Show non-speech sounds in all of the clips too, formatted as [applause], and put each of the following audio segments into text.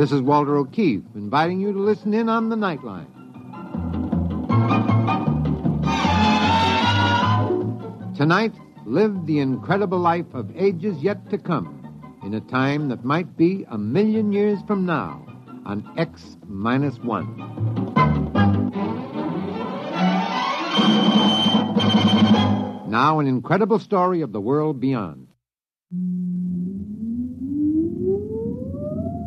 This is Walter O'Keefe inviting you to listen in on the Nightline. Tonight, live the incredible life of ages yet to come in a time that might be a million years from now on X minus one. Now, an incredible story of the world beyond.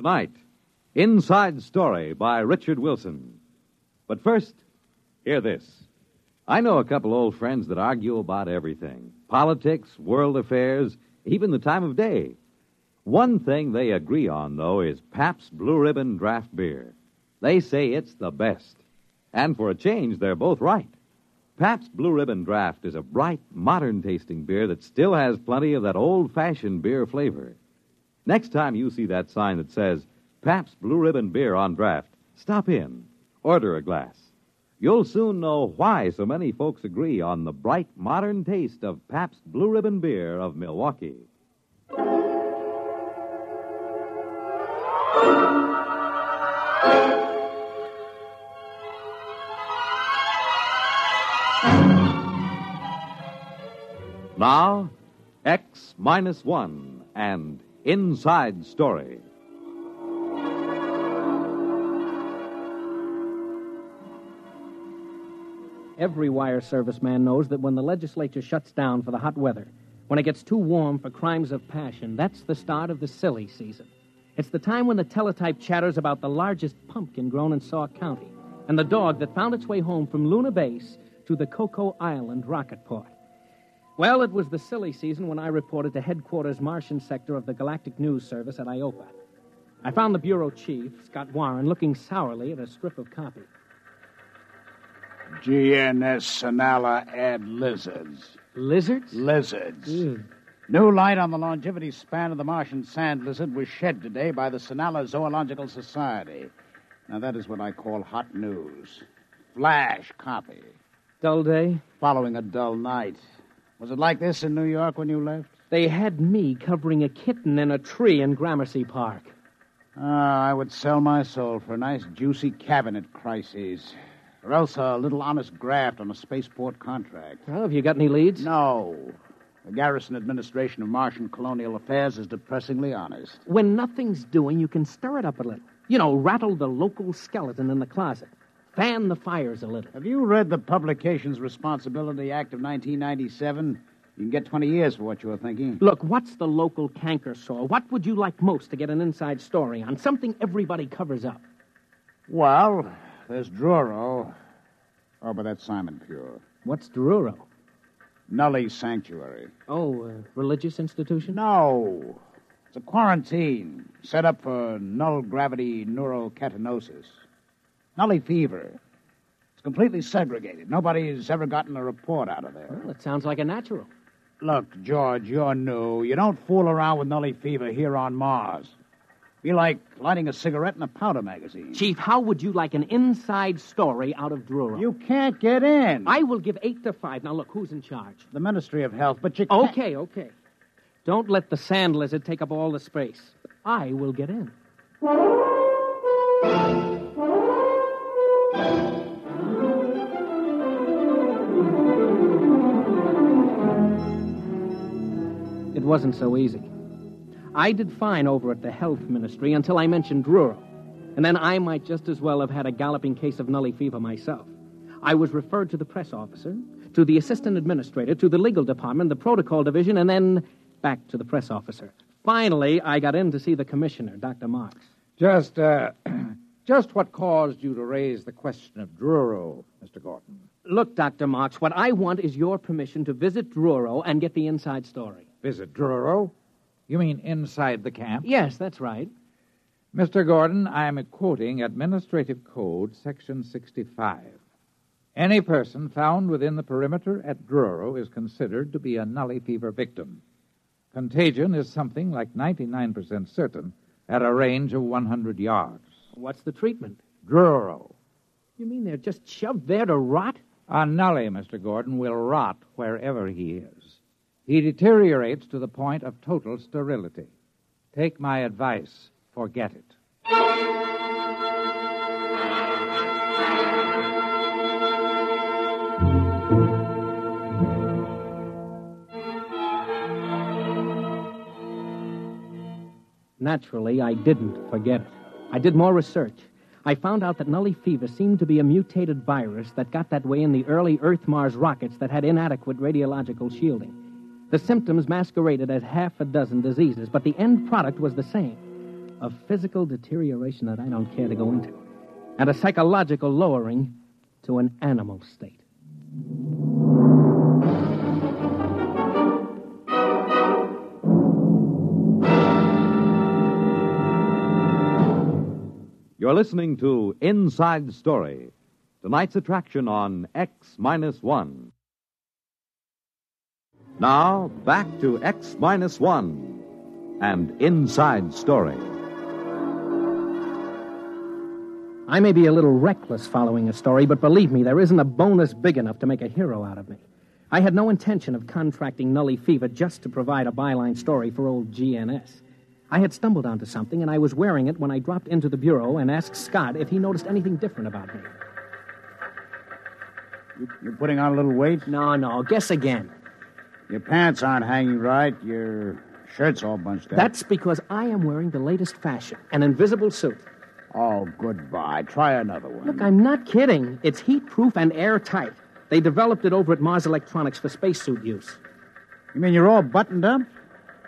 Tonight, Inside Story by Richard Wilson. But first, hear this. I know a couple old friends that argue about everything politics, world affairs, even the time of day. One thing they agree on, though, is Pabst Blue Ribbon Draft Beer. They say it's the best. And for a change, they're both right. Pabst Blue Ribbon Draft is a bright, modern tasting beer that still has plenty of that old fashioned beer flavor. Next time you see that sign that says Pabst Blue Ribbon Beer on draft, stop in, order a glass. You'll soon know why so many folks agree on the bright, modern taste of Pabst Blue Ribbon Beer of Milwaukee. Now, X minus one and Inside Story. Every wire service man knows that when the legislature shuts down for the hot weather, when it gets too warm for crimes of passion, that's the start of the silly season. It's the time when the teletype chatters about the largest pumpkin grown in Sauk County and the dog that found its way home from Luna Base to the Cocoa Island rocket port. Well, it was the silly season when I reported to headquarters Martian sector of the Galactic News Service at IOPA. I found the bureau chief, Scott Warren, looking sourly at a strip of copy. GNS Sonala ad lizards. Lizards? Lizards. Ew. New light on the longevity span of the Martian sand lizard was shed today by the Sonala Zoological Society. Now, that is what I call hot news. Flash copy. Dull day? Following a dull night. Was it like this in New York when you left? They had me covering a kitten in a tree in Gramercy Park. Ah, I would sell my soul for a nice, juicy cabinet crisis. Or else a little honest graft on a spaceport contract. Well, have you got any leads? No. The Garrison Administration of Martian Colonial Affairs is depressingly honest. When nothing's doing, you can stir it up a little. You know, rattle the local skeleton in the closet. Fan the fires a little. Have you read the Publications Responsibility Act of 1997? You can get 20 years for what you were thinking. Look, what's the local canker sore? What would you like most to get an inside story on? Something everybody covers up. Well, there's Druro. Oh, but that's Simon Pure. What's Druro? Nully Sanctuary. Oh, a religious institution? No. It's a quarantine set up for null gravity neurocatinosis. Nully fever. It's completely segregated. Nobody's ever gotten a report out of there. Well, it sounds like a natural. Look, George, you're new. You don't fool around with Nully fever here on Mars. Be like lighting a cigarette in a powder magazine. Chief, how would you like an inside story out of Druro? You can't get in. I will give eight to five. Now, look, who's in charge? The Ministry of Health, but you can't. Okay, okay. Don't let the sand lizard take up all the space. I will get in. It wasn't so easy. I did fine over at the health ministry until I mentioned Druro. And then I might just as well have had a galloping case of nully fever myself. I was referred to the press officer, to the assistant administrator, to the legal department, the protocol division, and then back to the press officer. Finally, I got in to see the commissioner, Dr. Marks. Just, uh, [clears throat] just what caused you to raise the question of Druro, Mr. Gordon? Look, Dr. Marks, what I want is your permission to visit Druro and get the inside story. Visit Druro? You mean inside the camp? Yes, that's right. Mr. Gordon, I am quoting Administrative Code, Section 65. Any person found within the perimeter at Druro is considered to be a nully fever victim. Contagion is something like 99% certain at a range of 100 yards. What's the treatment? Druro. You mean they're just shoved there to rot? A nully, Mr. Gordon, will rot wherever he is. He deteriorates to the point of total sterility. Take my advice, forget it. Naturally, I didn't forget it. I did more research. I found out that Nully fever seemed to be a mutated virus that got that way in the early Earth Mars rockets that had inadequate radiological shielding. The symptoms masqueraded as half a dozen diseases, but the end product was the same a physical deterioration that I don't care to go into, and a psychological lowering to an animal state. You're listening to Inside Story, tonight's attraction on X Minus One. Now, back to X Minus One and Inside Story. I may be a little reckless following a story, but believe me, there isn't a bonus big enough to make a hero out of me. I had no intention of contracting Nully Fever just to provide a byline story for old GNS. I had stumbled onto something, and I was wearing it when I dropped into the bureau and asked Scott if he noticed anything different about me. You, you're putting on a little weight? No, no, guess again. Your pants aren't hanging right. Your shirt's all bunched up. That's because I am wearing the latest fashion an invisible suit. Oh, goodbye. Try another one. Look, I'm not kidding. It's heat proof and airtight. They developed it over at Mars Electronics for spacesuit use. You mean you're all buttoned up?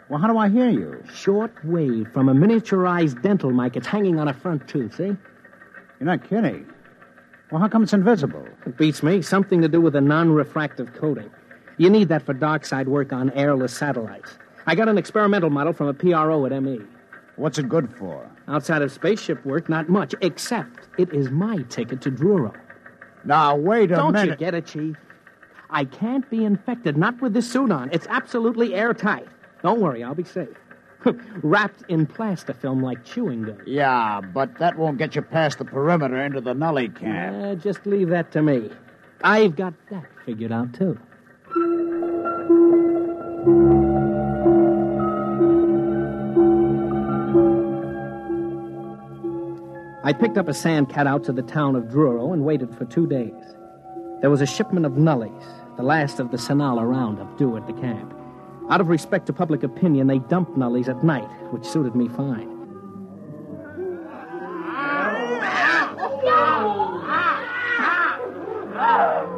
Well, how do I hear you? Short wave from a miniaturized dental mic. It's hanging on a front tooth, see? You're not kidding. Well, how come it's invisible? It beats me. Something to do with a non refractive coating. You need that for dark side work on airless satellites. I got an experimental model from a PRO at ME. What's it good for? Outside of spaceship work, not much, except it is my ticket to Druro. Now, wait a minute. Don't you get it, Chief? I can't be infected, not with this suit on. It's absolutely airtight. Don't worry, I'll be safe. [laughs] Wrapped in plastifilm like chewing gum. Yeah, but that won't get you past the perimeter into the Nully camp. Uh, just leave that to me. I've got that figured out, too. I picked up a sand cat out to the town of Druro and waited for two days. There was a shipment of nullies, the last of the Sonala roundup, due at the camp. Out of respect to public opinion, they dumped nullies at night, which suited me fine.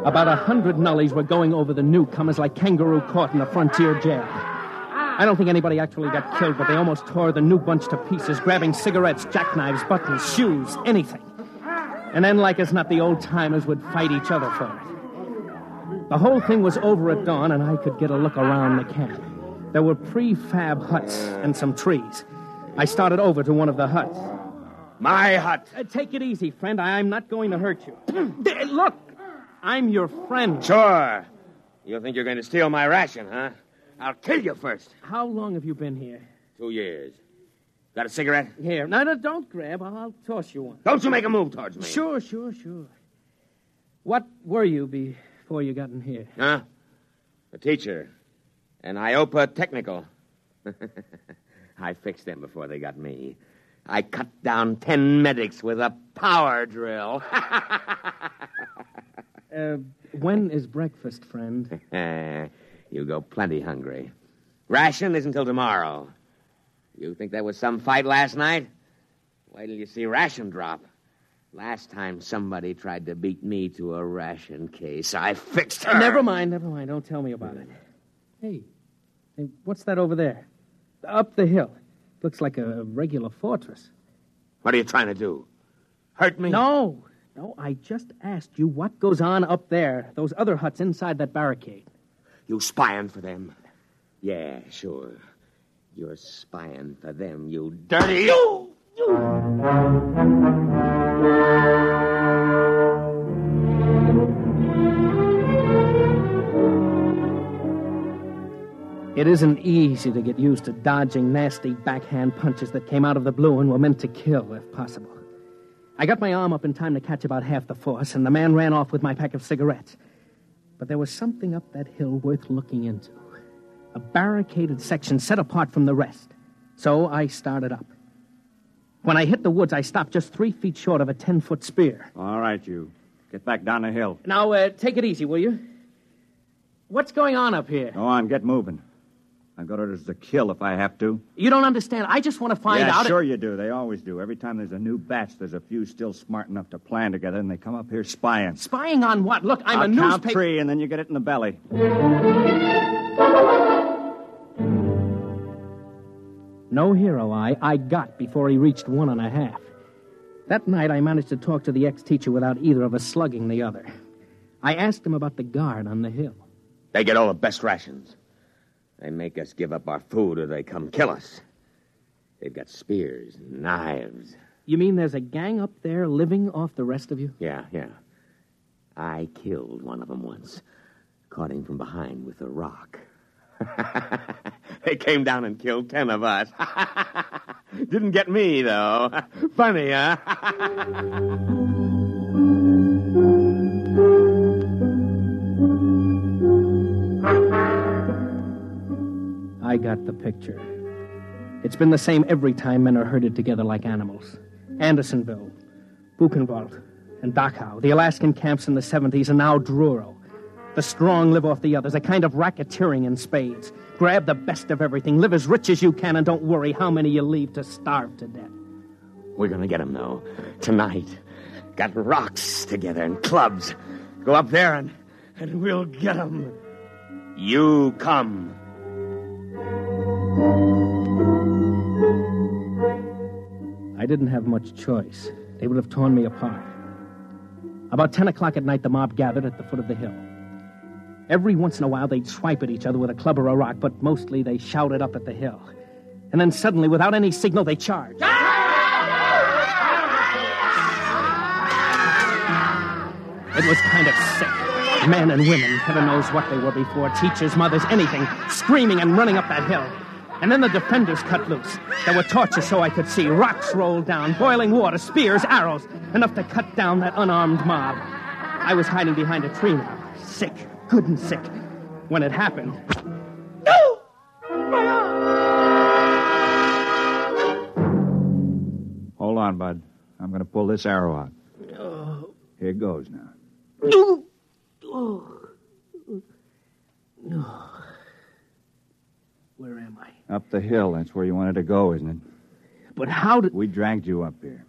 About a hundred nullies were going over the newcomers like kangaroo caught in a frontier jail. I don't think anybody actually got killed, but they almost tore the new bunch to pieces, grabbing cigarettes, jackknives, buttons, shoes, anything. And then, like as not, the old timers would fight each other for it. The whole thing was over at dawn, and I could get a look around the camp. There were prefab huts and some trees. I started over to one of the huts. My hut. Uh, take it easy, friend. I- I'm not going to hurt you. [clears throat] Look, I'm your friend. Sure. You think you're going to steal my ration, huh? I'll kill you first. How long have you been here? Two years. Got a cigarette? Here. No, no, don't grab. I'll, toss you one. Don't you make a move towards me. Sure, sure, sure. What were you before you got in here? Huh? A teacher. An IOPA technical. [laughs] I fixed them before they got me. I cut down ten medics with a power drill. [laughs] Uh, when is breakfast, friend? [laughs] you go plenty hungry. Ration isn't till tomorrow. You think that was some fight last night? Wait till you see ration drop. Last time somebody tried to beat me to a ration case, I fixed her. Never mind, never mind. Don't tell me about it. Hey, hey, what's that over there? Up the hill. Looks like a regular fortress. What are you trying to do? Hurt me? No, no, I just asked you what goes on up there, those other huts inside that barricade. You spying for them? Yeah, sure. You're spying for them, you dirty. You! It isn't easy to get used to dodging nasty backhand punches that came out of the blue and were meant to kill, if possible. I got my arm up in time to catch about half the force, and the man ran off with my pack of cigarettes. But there was something up that hill worth looking into a barricaded section set apart from the rest. So I started up. When I hit the woods, I stopped just three feet short of a ten foot spear. All right, you. Get back down the hill. Now, uh, take it easy, will you? What's going on up here? Go on, get moving. I've got orders to kill if I have to. You don't understand. I just want to find out. yeah, out. sure you do. They always do. Every time there's a new batch, there's a few still smart enough to plan together, and they come up here spying. Spying on what? Look, I'm I'll a count newspaper. three, and then you get it in the belly. No hero I, I got before he reached one and a half. That night, I managed to talk to the ex teacher without either of us slugging the other. I asked him about the guard on the hill. They get all the best rations. They make us give up our food or they come kill us. They've got spears, and knives. You mean there's a gang up there living off the rest of you? Yeah, yeah. I killed one of them once. Caught him from behind with a rock. [laughs] they came down and killed ten of us. [laughs] Didn't get me, though. [laughs] Funny, huh? I got the picture. It's been the same every time men are herded together like animals. Andersonville, Buchenwald, and Dachau, the Alaskan camps in the 70s, and now Druro. The strong live off the others, a kind of racketeering in spades. Grab the best of everything, live as rich as you can, and don't worry how many you leave to starve to death. We're gonna get him, though. Tonight. Got rocks together and clubs. Go up there and, and we'll get him. You come. I didn't have much choice. They would have torn me apart. About 10 o'clock at night, the mob gathered at the foot of the hill. Every once in a while, they'd swipe at each other with a club or a rock, but mostly they shouted up at the hill. And then suddenly, without any signal, they charged. It was kind of sick. Men and women, heaven knows what they were before, teachers, mothers, anything, screaming and running up that hill. And then the defenders cut loose. There were torches so I could see, rocks rolled down, boiling water, spears, arrows, enough to cut down that unarmed mob. I was hiding behind a tree now, sick, good and sick. When it happened, Hold on, Bud. I'm going to pull this arrow out. Oh. Here it goes now. Oh. Oh. Where am I? Up the hill. That's where you wanted to go, isn't it? But how did. We dragged you up here.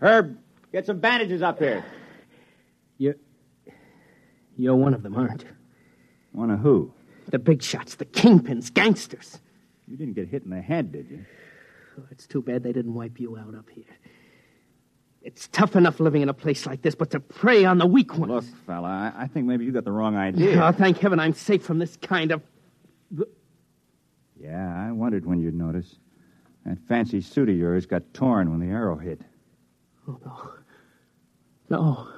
Herb, get some bandages up here. You're. You're one of them, aren't you? One of who? The big shots, the kingpins, gangsters. You didn't get hit in the head, did you? Oh, it's too bad they didn't wipe you out up here. It's tough enough living in a place like this, but to prey on the weak ones. Look, fella, I, I think maybe you got the wrong idea. Oh, thank heaven I'm safe from this kind of. Yeah, I wondered when you'd notice. That fancy suit of yours got torn when the arrow hit. Oh, no. No.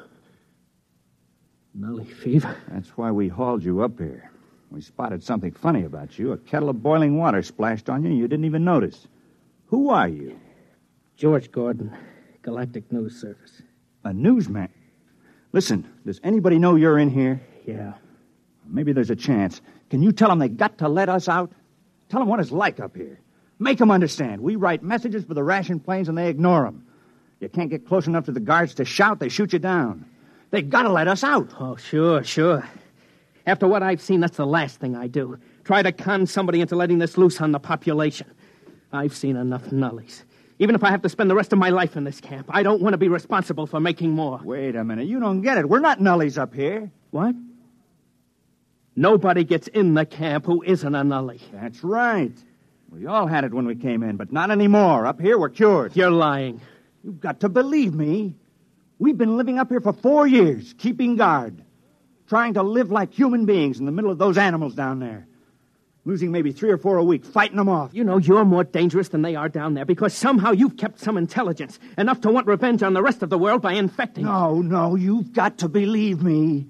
Nully fever. That's why we hauled you up here. We spotted something funny about you. A kettle of boiling water splashed on you, and you didn't even notice. Who are you? George Gordon, Galactic News Service. A newsman. Listen, does anybody know you're in here? Yeah. Maybe there's a chance. Can you tell them they got to let us out? Tell them what it's like up here. Make them understand. We write messages for the ration planes and they ignore them. You can't get close enough to the guards to shout, they shoot you down. They got to let us out. Oh, sure, sure. After what I've seen, that's the last thing I do. Try to con somebody into letting this loose on the population. I've seen enough nullies. Even if I have to spend the rest of my life in this camp, I don't want to be responsible for making more. Wait a minute. You don't get it. We're not nullies up here. What? Nobody gets in the camp who isn't a nully. That's right. We all had it when we came in, but not anymore. Up here, we're cured. You're lying. You've got to believe me. We've been living up here for four years, keeping guard, trying to live like human beings in the middle of those animals down there. Losing maybe three or four a week, fighting them off. You know you're more dangerous than they are down there because somehow you've kept some intelligence, enough to want revenge on the rest of the world by infecting it. No, no, you've got to believe me.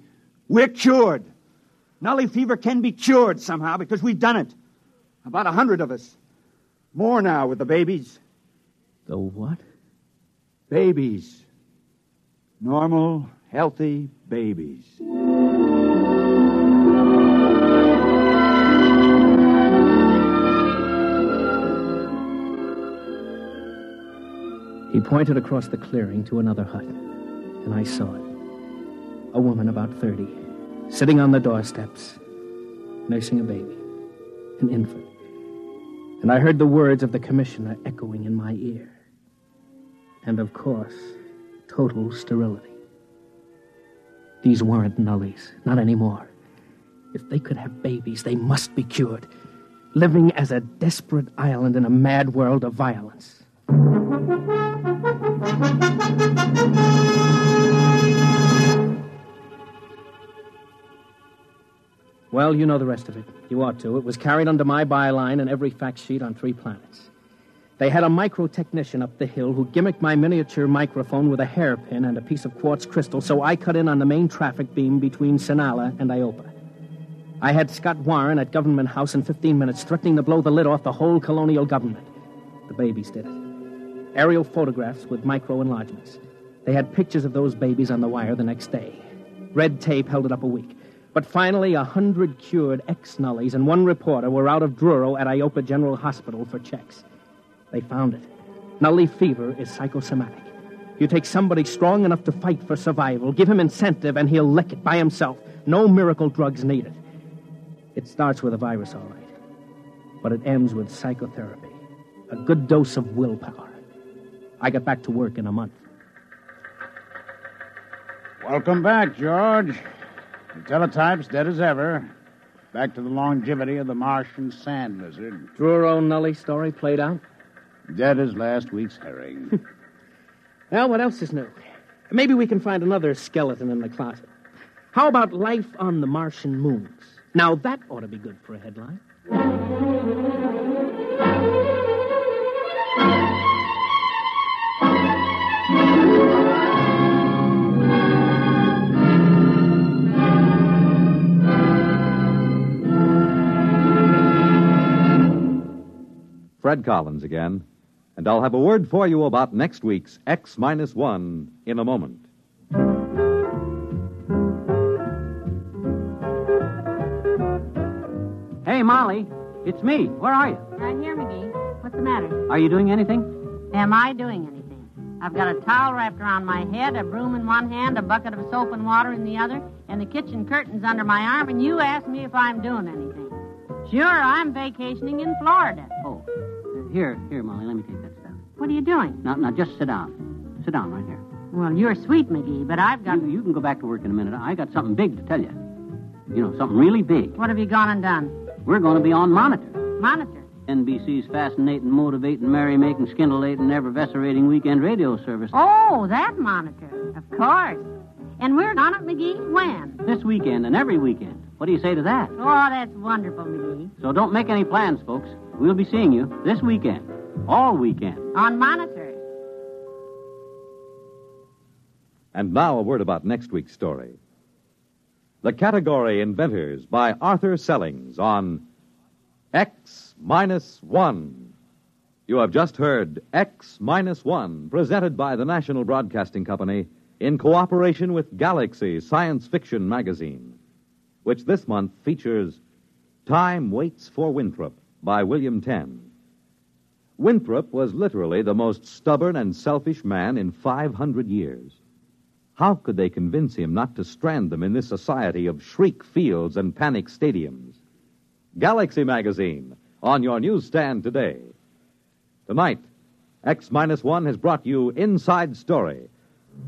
We're cured. Nully fever can be cured somehow because we've done it. About a hundred of us. More now with the babies. The what? Babies. Normal, healthy babies. He pointed across the clearing to another hut, and I saw it. A woman about 30, sitting on the doorsteps, nursing a baby, an infant. And I heard the words of the commissioner echoing in my ear. And of course, total sterility. These weren't nullies, not anymore. If they could have babies, they must be cured, living as a desperate island in a mad world of violence. Well, you know the rest of it. You ought to. It was carried under my byline in every fact sheet on Three Planets. They had a micro technician up the hill who gimmicked my miniature microphone with a hairpin and a piece of quartz crystal, so I cut in on the main traffic beam between Sonala and Iopa. I had Scott Warren at Government House in 15 minutes, threatening to blow the lid off the whole colonial government. The babies did it. Aerial photographs with micro enlargements. They had pictures of those babies on the wire the next day. Red tape held it up a week. But finally, a hundred cured ex nullies and one reporter were out of Druro at Iopa General Hospital for checks. They found it. Nully fever is psychosomatic. You take somebody strong enough to fight for survival, give him incentive, and he'll lick it by himself. No miracle drugs needed. It starts with a virus, all right. But it ends with psychotherapy. A good dose of willpower. I got back to work in a month. Welcome back, George. The teletype's dead as ever. Back to the longevity of the Martian sand lizard. Druro Nully story played out? Dead as last week's herring. [laughs] Well, what else is new? Maybe we can find another skeleton in the closet. How about life on the Martian moons? Now, that ought to be good for a headline. Fred Collins again, and I'll have a word for you about next week's X minus one in a moment. Hey, Molly, it's me. Where are you? I'm here, McGee. What's the matter? Are you doing anything? Am I doing anything? I've got a towel wrapped around my head, a broom in one hand, a bucket of soap and water in the other, and the kitchen curtains under my arm, and you ask me if I'm doing anything. Sure, I'm vacationing in Florida. Oh, here, here, Molly. Let me take that stuff. What are you doing? Now, now, just sit down. Sit down right here. Well, you're sweet, McGee, but I've got. You, you can go back to work in a minute. I got something big to tell you. You know, something really big. What have you gone and done? We're going to be on Monitor. Monitor. NBC's fascinating, motivating, merry-making, scintillating, ever-vescerating weekend radio service. Oh, that monitor. Of course. And we're on it, McGee. When? This weekend and every weekend. What do you say to that? Oh, that's wonderful, McGee. So don't make any plans, folks. We'll be seeing you this weekend. All weekend. On Monitor. And now a word about next week's story. The category Inventors by Arthur Sellings on X minus one. You have just heard X minus one, presented by the National Broadcasting Company in cooperation with Galaxy Science Fiction Magazine, which this month features Time Waits for Winthrop by William Tenn. Winthrop was literally the most stubborn and selfish man in 500 years. How could they convince him not to strand them in this society of shriek fields and panic stadiums? Galaxy Magazine, on your newsstand today. Tonight, X Minus One has brought you Inside Story,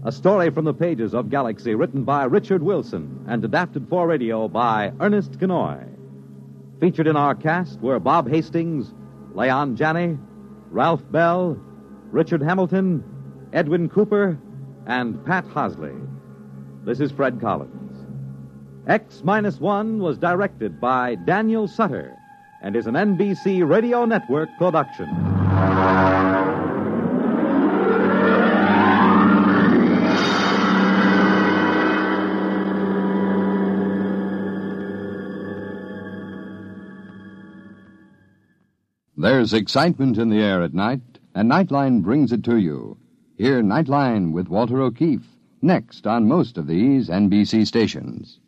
a story from the pages of Galaxy written by Richard Wilson and adapted for radio by Ernest Kinoy. Featured in our cast were Bob Hastings, Leon Janney, Ralph Bell, Richard Hamilton, Edwin Cooper, and Pat Hosley. This is Fred Collins. X Minus One was directed by Daniel Sutter and is an NBC Radio Network production. There's excitement in the air at night, and Nightline brings it to you. Hear Nightline with Walter O'Keefe next on most of these NBC stations.